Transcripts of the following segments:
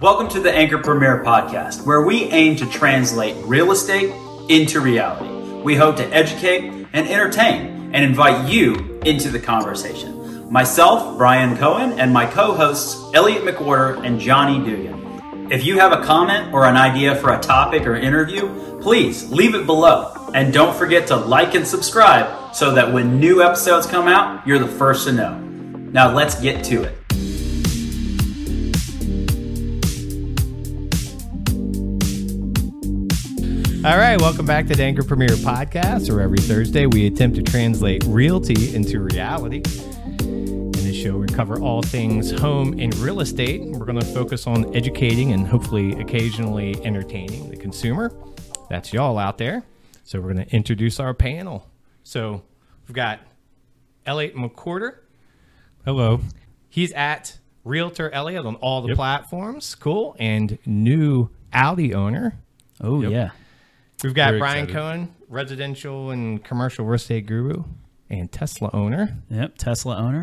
Welcome to the Anchor Premier podcast, where we aim to translate real estate into reality. We hope to educate and entertain and invite you into the conversation. Myself, Brian Cohen, and my co hosts, Elliot McWhorter and Johnny Dugan. If you have a comment or an idea for a topic or interview, please leave it below. And don't forget to like and subscribe so that when new episodes come out, you're the first to know. Now let's get to it. All right, welcome back to the Anchor Premier Podcast, where every Thursday we attempt to translate realty into reality. In this show, we cover all things home and real estate. We're going to focus on educating and hopefully occasionally entertaining the consumer. That's y'all out there. So, we're going to introduce our panel. So, we've got Elliot McWhorter. Hello. He's at Realtor Elliot on all the Yep. platforms. Cool. And new Audi owner. Oh Yep. yeah. We've got Very Brian excited. Cohen, residential and commercial real estate guru and Tesla owner. Yep. Tesla owner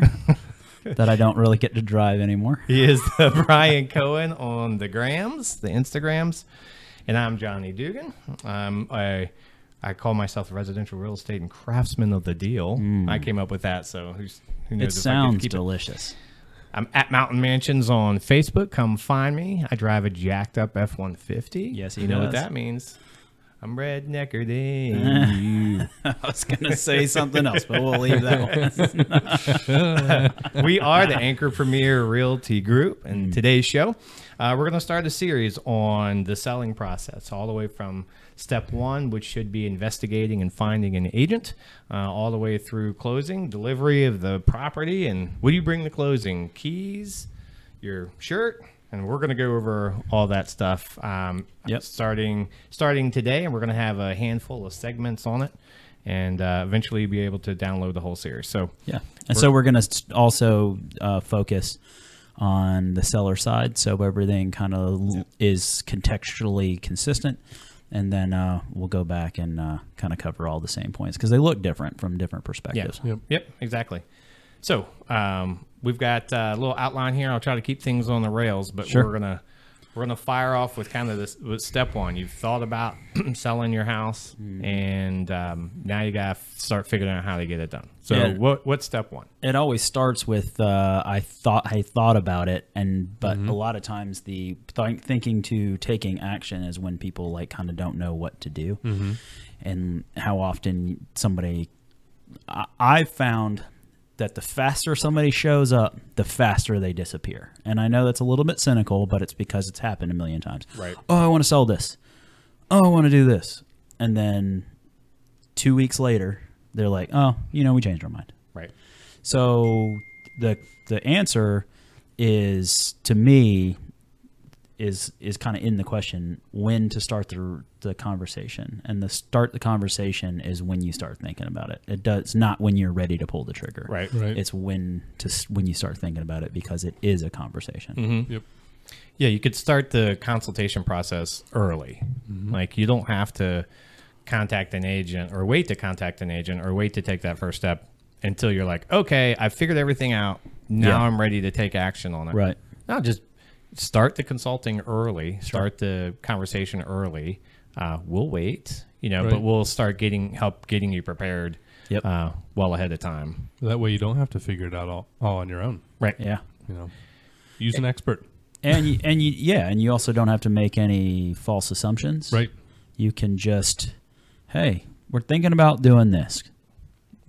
that I don't really get to drive anymore. He is the Brian Cohen on the grams, the Instagrams. And I'm Johnny Dugan. Um, I I call myself the residential real estate and craftsman of the deal. I came up with that, so who's, who knows It if I could sounds keep it. delicious. I'm at Mountain Mansions on Facebook. Come find me. I drive a jacked up F one fifty. Yes, he you know what that means. I'm rednecker than you. I was gonna say something else, but we'll leave that one. we are the Anchor Premier Realty Group, and today's show, uh, we're going to start a series on the selling process, all the way from step one, which should be investigating and finding an agent, uh, all the way through closing, delivery of the property, and what do you bring to closing? Keys, your shirt, and we're going to go over all that stuff. Um, Yep. Starting starting today, and we're going to have a handful of segments on it. And uh, eventually be able to download the whole series. So Yeah. And so we're gonna also uh, focus on the seller side, so everything kind of is contextually consistent. And then uh, we'll go back and uh, kind of cover all the same points because they look different from different perspectives. Yep. Yep, exactly. So um, we've got uh, a little outline here. I'll try to keep things on the rails, but Sure. we're gonna we're gonna fire off with kind of this with step one. You've thought about selling your house, Mm-hmm. and um, now you gotta start figuring out how to get it done. So Yeah. what what's step one? it always starts with uh, I thought I thought about it, and but a lot of times the th- thinking to taking action is when people like kind of don't know what to do, and how often somebody I, found that the faster somebody shows up, the faster they disappear. And I know that's a little bit cynical, but it's because it's happened a million times. Right. Oh, I want to sell this. Oh, I want to do this, and then two weeks later, they're like, oh, you know, we changed our mind. Right. So the the answer is to me is is kind of in the question when to start the the conversation and the start the conversation is when you start thinking about it it does not when you're ready to pull the trigger Right. Right. it's when to when you start thinking about it because it is a conversation Mm-hmm. Yep. Yeah, you could start the consultation process early. Like you don't have to contact an agent or wait to contact an agent or wait to take that first step until you're like, okay, I've figured everything out. Now Yeah. I'm ready to take action on it. right No, just start the consulting early. Start the conversation early. Uh, we'll wait, you know, but we'll start getting help getting you prepared. Yep. Uh, well ahead of time. That way you don't have to figure it out all, all on your own. Right. yeah You know, use an expert. and you, and you yeah and you also don't have to make any false assumptions Right. you can just hey we're thinking about doing this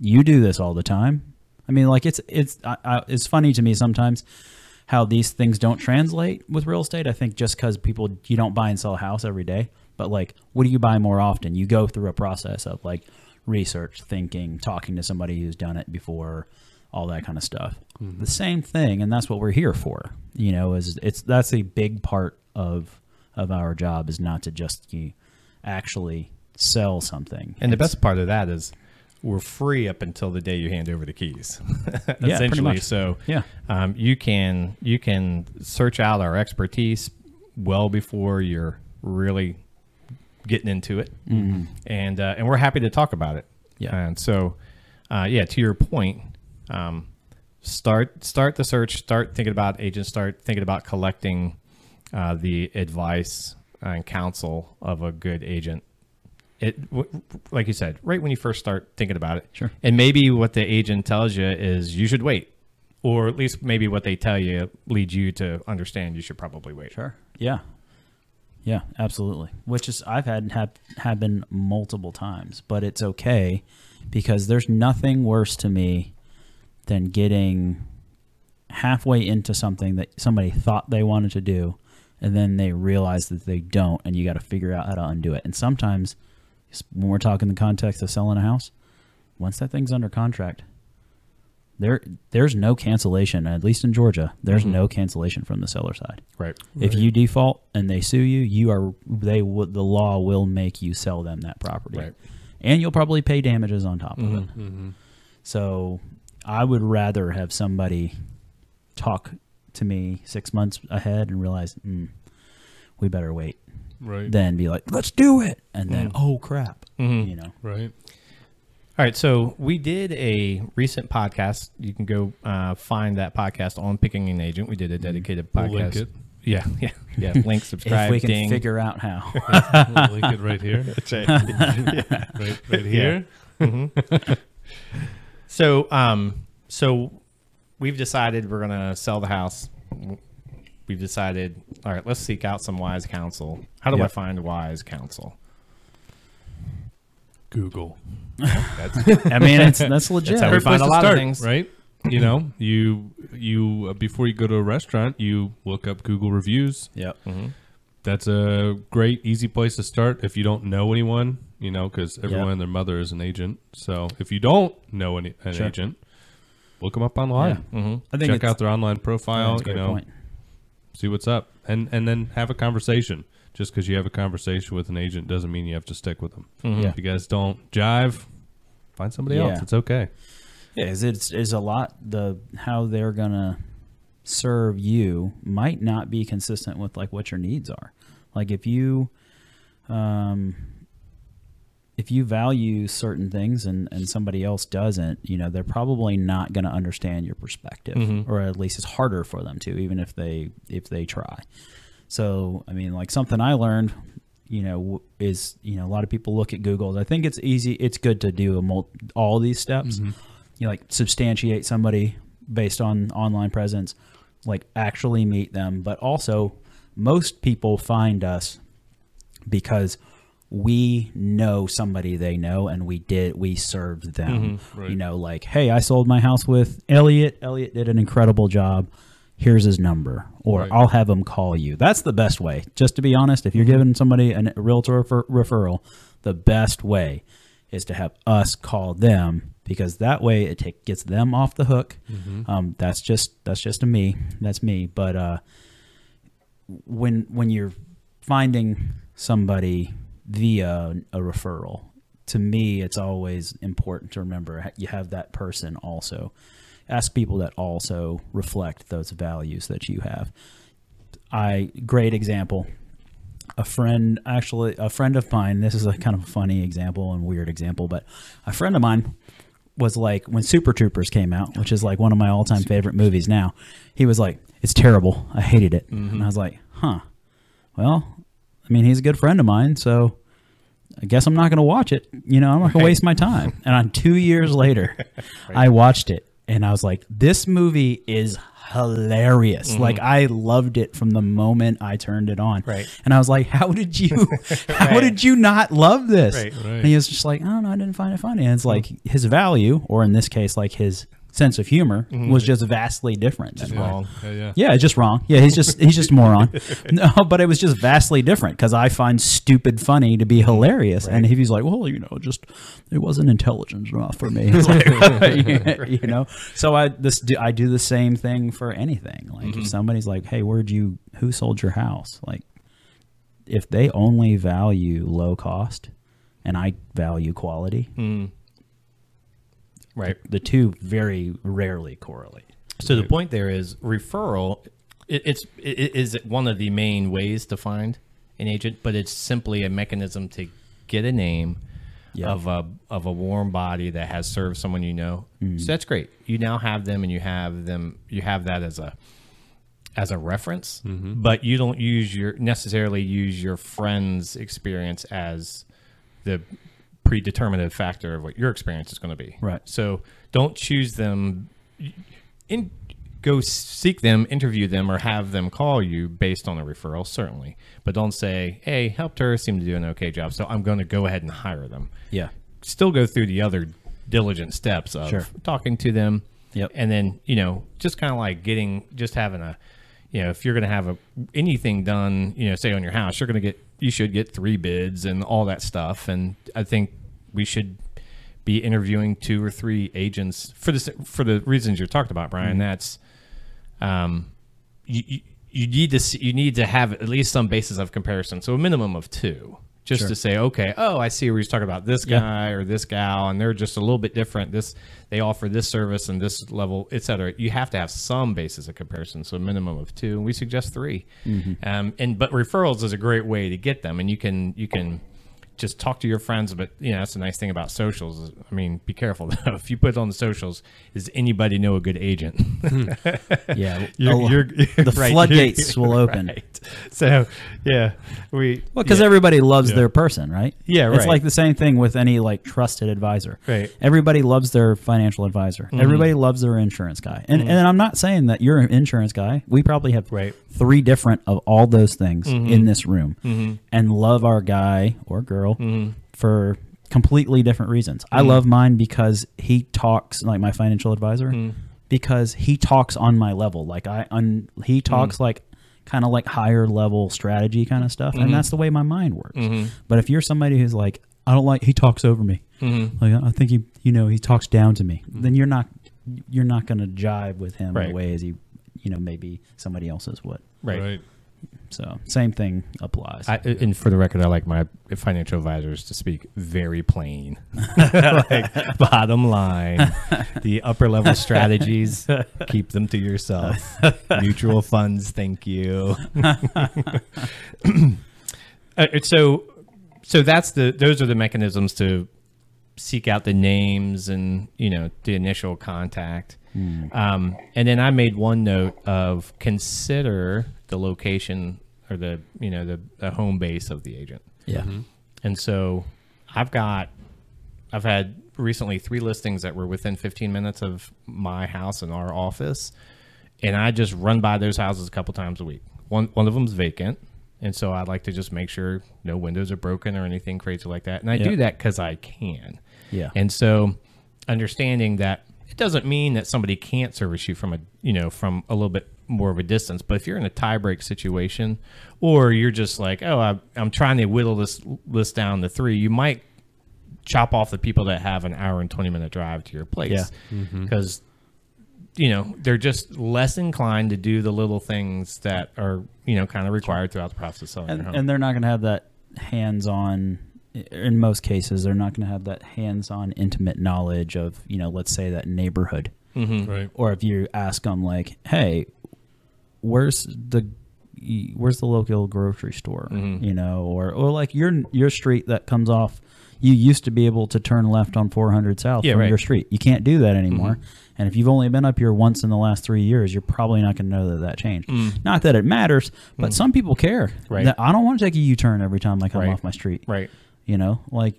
you do this all the time i mean like it's it's I, I, it's funny to me sometimes how these things don't translate with real estate. I think just because people you don't buy and sell a house every day but like what do you buy more often? You go through a process of like research thinking talking to somebody who's done it before all that kind of stuff mm-hmm. the same thing and that's what we're here for you know is it's that's a big part of of our job is not to just you actually sell something. And the best part of that is we're free up until the day you hand over the keys. pretty Essentially, much. so Yeah. um, you can you can search out our expertise well before you're really getting into it, and uh, and we're happy to talk about it. Yeah. and so uh, yeah, to your point, um, start start the search. Start thinking about agents. Start thinking about collecting uh, the advice and counsel of a good agent. It, like you said, right when you first start thinking about it. Sure. And maybe what the agent tells you is you should wait, or at least maybe what they tell you leads you to understand you should probably wait. Sure. Yeah. Yeah, absolutely. Which is I've had have happen multiple times, but it's okay because there's nothing worse to me than getting halfway into something that somebody thought they wanted to do and then they realize that they don't and you got to figure out how to undo it. And sometimes when we're talking the context of selling a house, once that thing's under contract, there there's no cancellation, at least in Georgia. There's mm-hmm. no cancellation from the seller side. Right. If you default and they sue you, you are they will the law will make you sell them that property, Right. and you'll probably pay damages on top of it. Mm-hmm. Mm-hmm. So I would rather have somebody talk to me six months ahead and realize mm, we better wait Right. than be like let's do it and then oh crap, you know. right. All right, so we did a recent podcast. You can go uh, find that podcast on picking an agent. We did a dedicated We'll podcast. link it. Yeah, yeah, yeah. Link, subscribe, if we can ding. figure out how. We'll link it right here. right, right here. So, um, so we've decided we're gonna sell the house. We've decided, all right, let's seek out some wise counsel. How do I find wise counsel? Google. That's, I mean, it's that's legit. That's how we find a to lot of things. right? You know, you you uh, before you go to a restaurant, you look up Google reviews. Yep. That's a great, easy place to start if you don't know anyone. You know, because everyone Yeah. and their mother is an agent. So if you don't know any, an Sure. agent, look them up online. hmm I think Check out their online profile. you know, point. See what's up, and and then have a conversation. Just because you have a conversation with an agent doesn't mean you have to stick with them. Mm-hmm. Yeah. If you guys don't jive, find somebody Yeah. else. It's okay. Yeah, is it's is a lot the how they're gonna serve you might not be consistent with like what your needs are. Like if you um if you value certain things and, and somebody else doesn't, you know, they're probably not going to understand your perspective, mm-hmm. or at least it's harder for them to, even if they if they try. So, I mean, like something I learned, you know, is you know a lot of people look at Google. I think it's easy. It's good to do a mul- all these steps. Mm-hmm. You like substantiate somebody based on online presence, like actually meet them, but also most people find us because we know somebody they know and we did we served them. Right. you know like hey i sold my house with elliot. Elliot did an incredible job. Here's his number or Right. i'll have him call you. That's the best way. Just to be honest if you're giving somebody a realtor refer- referral the best way is to have us call them because that way it take, gets them off the hook. Um, that's just that's just a me. That's me. But uh when when you're finding somebody via a referral. To me it's always important to remember you have that person also. Ask people that also reflect those values that you have. I great example. A friend actually a friend of mine this is a kind of a funny example and weird example but a friend of mine was like when super troopers came out which is like one of my all-time favorite movies now he was like it's terrible. I hated it. Mm-hmm. And i was like huh. Well i mean he's a good friend of mine so i guess i'm not going to watch it. You know i'm not going to waste my time. And on two years later i watched it and i was like this movie is hilarious. Mm-hmm. Like i loved it from the moment i turned it on. Right. and i was like how did you how Right. did you not love this? Right. Right. and he was just like i don't know i didn't find it funny. And it's hmm. like his value or in this case like his sense of humor mm-hmm. was just vastly different mine. Wrong. Yeah, yeah. Yeah, it's just wrong. Yeah, he's just he's just a moron. No, but it was just vastly different because I find stupid funny to be hilarious, and if he's like, well, you know, just it wasn't intelligent enough for me, like, you know. So I this do, I do the same thing for anything. Like if mm-hmm. somebody's like, hey, where'd you who sold your house? Like if they only value low cost, and I value quality, mm. Right. the two very rarely correlate. So the point there is referral. It, it's it is one of the main ways to find an agent, but it's simply a mechanism to get a name Yeah. of a of a warm body that has served someone you know. Mm. So that's great. You now have them, and you have them. You have that as a as a reference, Mm-hmm. but you don't use your necessarily use your friend's experience as the predeterminative factor of what your experience is going to be. Right. So don't choose them. In go seek them, interview them, or have them call you based on a referral, certainly. But don't say, "Hey, helped her seem to do an okay job, so I'm going to go ahead and hire them." Yeah. Still go through the other diligent steps of Sure. talking to them, Yep. and then you know just kind of like getting just having a you know if you're going to have a anything done you know say on your house you're going to get you should get three bids and all that stuff and i think we should be interviewing two or three agents for the for the reasons you're talking about brian that's um you, you you need to see, you need to have at least some basis of comparison so a minimum of two just Sure. to say okay oh i see where he's talking about this Yeah. guy or this gal and they're just a little bit different this they offer this service and this level etc. you have to have some basis of comparison so a minimum of two and we suggest 3 um, and but referrals is a great way to get them and you can you can just talk to your friends but you know that's the nice thing about socials i mean be careful though if you put it on the socials does anybody know a good agent Yeah. You're- A- you're- the right, floodgates will open. right. so yeah we Well, because yeah. everybody loves Yeah. their person, right? Yeah, right. It's like the same thing with any like trusted advisor. Right. Everybody loves their financial advisor. Mm-hmm. Everybody loves their insurance guy. And and I'm not saying that you're an insurance guy. We probably have Right. Mm-hmm. three different of all those things in this room, and love our guy or girl Mm-hmm. for completely different reasons. I love mine because he talks like my financial advisor Mm-hmm. because he talks on my level. Like I, un, he talks Mm-hmm. like kind of like higher level strategy kind of stuff, Mm-hmm. and that's the way my mind works. But if you're somebody who's like, I don't like, he talks over me. Mm-hmm. Like I think he, you know, he talks down to me. Then you're not, you're not going to jive with him Right. the way as he, you know, maybe somebody else's would. right, So same thing applies. I, and for the record, I like my financial advisors to speak very plain. like, bottom line, the upper level strategies, keep them to yourself. Mutual funds, thank you. Uh, so, so that's the those are the mechanisms to seek out the names and you know the initial contact. Um, and then I made one note of consider the location or the you know the, the home base of the agent. yeah. And so I've got I've had recently three listings that were within 15 minutes of my house and our office, and I just run by those houses a couple times a week. One one of them's vacant, and so I'd like to just make sure no windows are broken or anything crazy like that. And I do that because I can. Yeah. And so understanding that it doesn't mean that somebody can't service you from a you know from a little bit more of a distance. But if you're in a tiebreak situation, or you're just like, oh, I, I'm trying to whittle this list down to three, you might chop off the people that have an hour and 20 minute drive to your place because mm-hmm. you know they're just less inclined to do the little things that are you know kind of required throughout the process of selling your and, home. and they're not going to have that hands-on in most cases they're not going to have that hands-on intimate knowledge of you know let's say that neighborhood Right. or if you ask them like hey where's the where's the local grocery store Mm-hmm. you know or or like your your street that comes off you used to be able to turn left on 400 south Yeah, from right. Mm-hmm. your street you can't do that anymore and if you've only been up here once in the last three years you're probably not going to know that that changed not that it matters but some people care Mm. Right. that i don't want to take a u-turn every time i come Right. off my street right. You know, like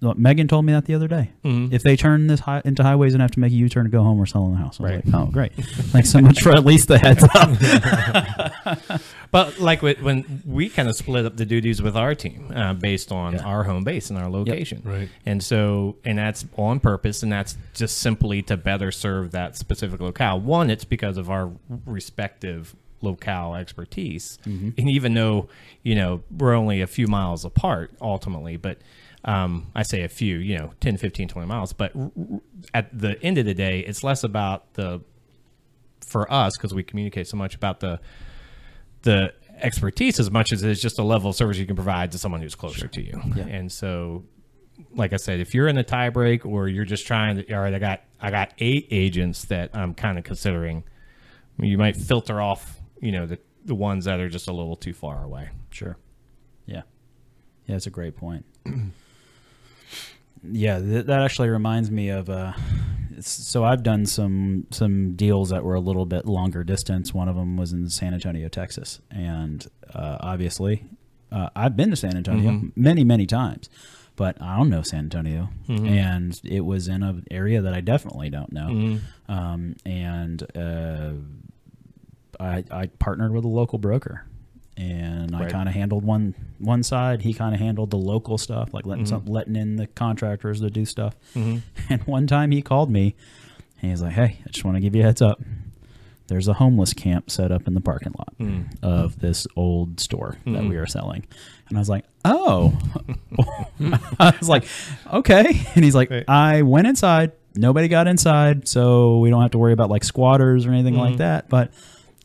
Megan told me that the other day. Mhm. If they turn this high, into highways and have to make a U turn to go home, or sell selling the house. I was Right. like, oh, great. Thanks so much for at least the heads up. But like when we kind of split up the duties with our team uh, based on our home base and our location, Right. And so, and that's on purpose, and that's just simply to better serve that specific locale. One, it's because of our respective locale expertise, and even though you know we're only a few miles apart ultimately, but um, I say a few, you know, 10, 15, 20 miles, but r- r- at the end of the day, it's less about the for us because we communicate so much about the the expertise as much as it's just a level of service you can provide to someone who's closer to you. Yeah. And so, like I said, if you're in a tie break or you're just trying to, all right, I got I got eight agents that I'm kind of considering. You might filter off, you know, the the ones that are just a little too far away. Sure. Yeah. Yeah, that's a great point. yeah, th- that actually reminds me of uh, so I've done some some deals that were a little bit longer distance. One of them was in San Antonio, Texas, and uh, obviously, uh, I've been to San Antonio many many times, but I don't know San Antonio, and it was in an area that I definitely don't know, um, and uh, I, I partnered with a local broker. And I kind of handled one one side. He kind of handled the local stuff, like letting Mm-hmm. some, letting in the contractors to do stuff. And one time he called me and he's like, Hey, I just want to give you a heads up. There's a homeless camp set up in the parking lot Mm. of this old store that Mm-hmm. we are selling. And I was like, Oh. I was like, Okay. And he's like, Right. I went inside. Nobody got inside. So we don't have to worry about like squatters or anything Mm-hmm. like that. But,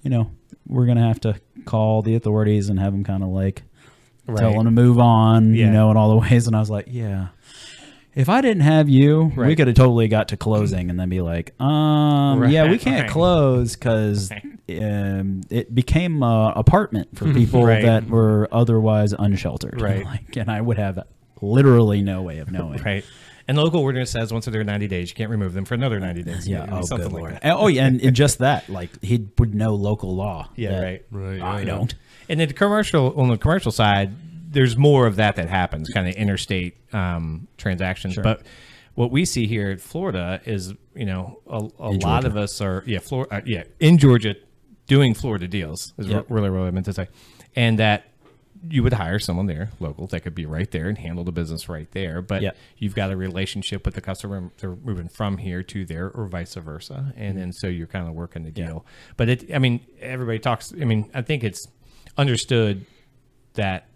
you know, we're going to have to call the authorities and have them kind of like tell them to move on, Yeah. you know, in all the ways. And I was like, yeah. If I didn't have you, we could have totally got to closing and then be like, um, yeah, we can't right. close because um, it became an apartment for people Right. that were otherwise unsheltered. Right. like, and I would have literally no way of knowing. Right. And the local ordinance says once they're 90 days, you can't remove them for another 90 days. Yeah. You Oh, something good like lord. that. And- oh, yeah. And, and just that, like, he would know local law. Yeah, right. Right, I yeah, don't. And then the commercial on the commercial side, there's more of that that happens, kind of interstate um, transactions. But what we see here in Florida is, you know, a, a lot Georgia. of us are, yeah, Florida, uh, yeah, in Georgia, doing Florida deals is Yep. really what I meant to say, and that you would hire someone there, local, that could be right there and handle the business right there. But Yep. you've got a relationship with the customer; they're moving from here to there, or vice versa, and mm-hmm. then so you're kind of working the deal. But it, I mean, everybody talks. I mean, I think it's understood that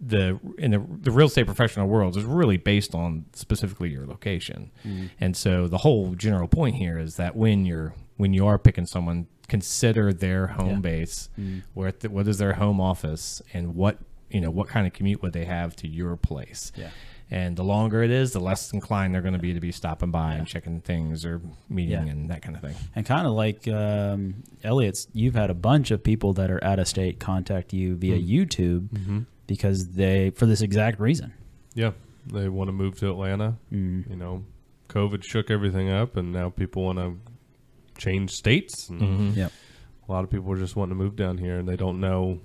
the in the, the real estate professional world is really based on specifically your location mm-hmm. and so the whole general point here is that when you're when you are picking someone consider their home Yeah. base where th- what is their home office and what you know what kind of commute would they have to your place Yeah. and the longer it is the less inclined they're going to be to be stopping by and checking things or meeting Yeah. and that kind of thing And kind of like um, Elliot's, you've had a bunch of people that are out of state contact you via Mm. YouTube Mm-hmm. because they, for this exact reason. Yeah, they want to move to Atlanta. Mm. You know, COVID shook everything up, and now people want to change states. And Mm-hmm. Yep. A lot of people are just wanting to move down here, and they don't know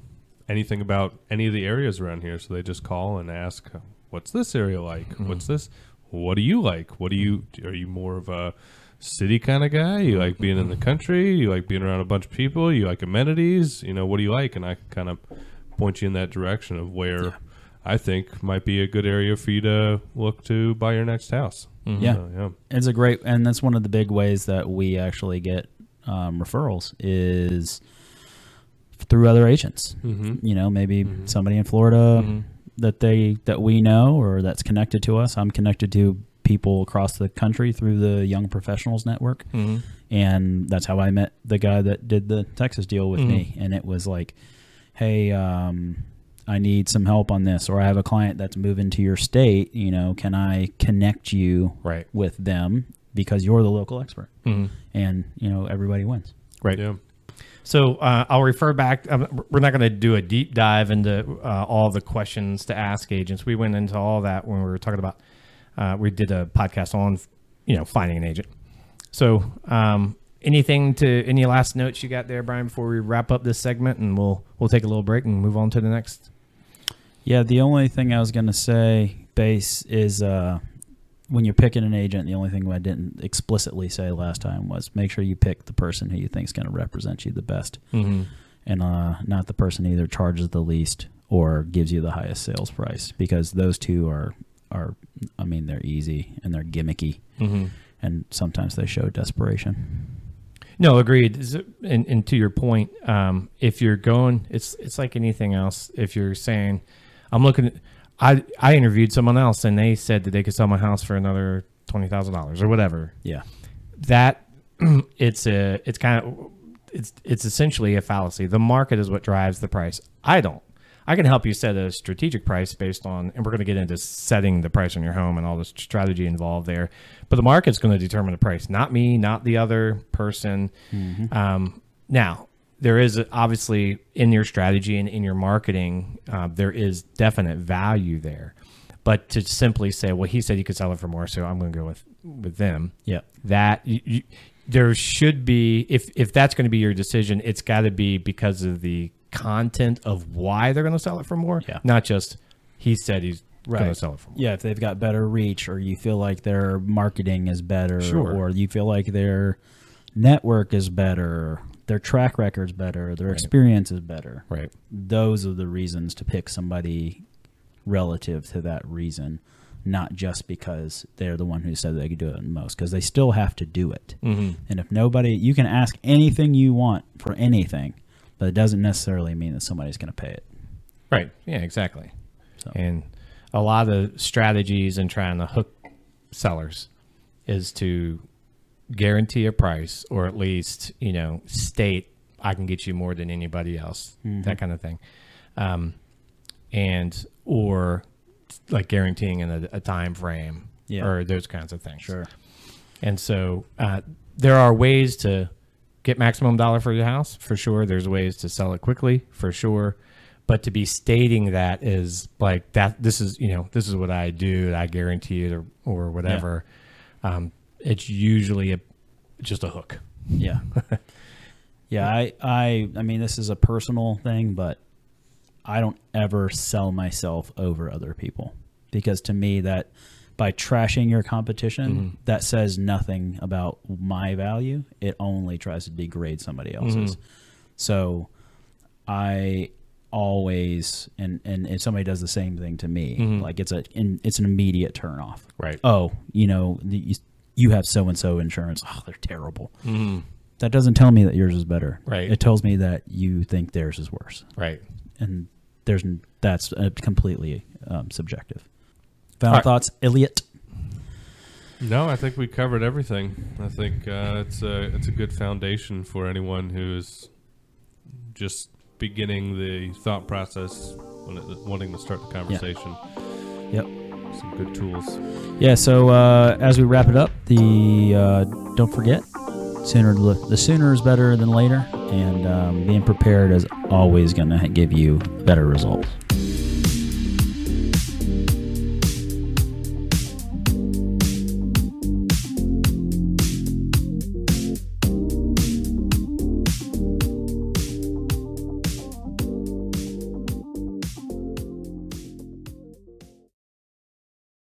anything about any of the areas around here. So they just call and ask, "What's this area like? Mm-hmm. What's this? What do you like? What do you? Are you more of a city kind of guy? You like being in the country? You like being around a bunch of people? You like amenities? You know, what do you like?" And I kind of point you in that direction of where. I think might be a good area for you to look to buy your next house. Yeah. So, yeah. It's a great, and that's one of the big ways that we actually get um, referrals is through other agents. Mm-hmm. You know, maybe somebody in Florida Mm-hmm. that they that we know or that's connected to us. I'm connected to people across the country through the Young Professionals Network, mm-hmm. and that's how I met the guy that did the Texas deal with me. And it was like, hey, um, I need some help on this, or I have a client that's moving to your state. You know, can I connect you Right. with them because you're the local expert, Mm-hmm. and you know everybody wins. right Yeah. So uh, I'll refer back. Um, we're not going to do a deep dive into uh, all the questions to ask agents. We went into all that when we were talking about. Uh, we did a podcast on, you know, finding an agent. So, um, anything to any last notes you got there, Brian, before we wrap up this segment, and we'll we'll take a little break and move on to the next. Yeah, the only thing I was going to say, base, is uh, when you're picking an agent, the only thing I didn't explicitly say last time was make sure you pick the person who you think is going to represent you the best, Mm-hmm. and uh, not the person either charges the least or gives you the highest sales price, because those two are are, I mean, they're easy and they're gimmicky, Mm-hmm. and sometimes they show desperation. No, agreed. And, and to your point, um, if you're going, it's it's like anything else. If you're saying, I'm looking, at, I I interviewed someone else and they said that they could sell my house for another twenty thousand dollars or whatever. Yeah, That it's a it's kind of it's it's essentially a fallacy. The market is what drives the price. I don't. I can help you set a strategic price based on, and we're going to get into setting the price on your home and all the strategy involved there. But the market's going to determine the price, not me, not the other person. Um, now, there is obviously in your strategy and in your marketing, uh, there is definite value there. But to simply say, well, he said he could sell it for more, so I'm going to go with with them. Yeah. That you, you, there should be if if that's going to be your decision, it's got to be because of the content of why they're going to sell it for more, Yeah. not just he said he's going to sell it for more. Yeah, if they've got better reach, or you feel like their marketing is better, Sure. or you feel like their network is better, their track record's better, their experience is better. Right. Those are the reasons to pick somebody relative to that reason, not just because they're the one who said they could do it the most, because they still have to do it. Mm-hmm. And if nobody, you can ask anything you want for anything, but it doesn't necessarily mean that somebody's going to pay it. Right. Yeah, exactly. So- And a lot of strategies in trying to hook sellers is to guarantee a price or at least, you know, state I can get you more than anybody else, that kind of thing. Um, and or like guaranteeing in a, a time frame Yeah. or those kinds of things. Sure. And so uh, there are ways to get maximum dollar for your house, for sure. There's ways to sell it quickly, for sure. But to be stating that is like that. This is you know this is what I do. I guarantee it or or whatever. Um, it's usually a just a hook. Yeah. yeah, I, I I mean this is a personal thing, but I don't ever sell myself over other people. Because to me that by trashing your competition, mm-hmm. that says nothing about my value. It only tries to degrade somebody mm-hmm. else's. So I always and and if somebody does the same thing to me, mm-hmm. like it's a in, it's an immediate turn off. Right. Oh, you know, you, you have so and so insurance. Oh, they're terrible. That doesn't tell me that yours is better. Right. It tells me that you think theirs is worse, Right. and there's that's uh, completely um, subjective. Final All right. thoughts, Elliot. No, I think we covered everything. I think uh, it's a it's a good foundation for anyone who's just beginning the thought process, when it, wanting to start the conversation. Yep. Some good tools. Yeah. So uh, as we wrap it up, the uh, don't forget sooner the sooner is better than later, and um, being prepared is always going to give you better results.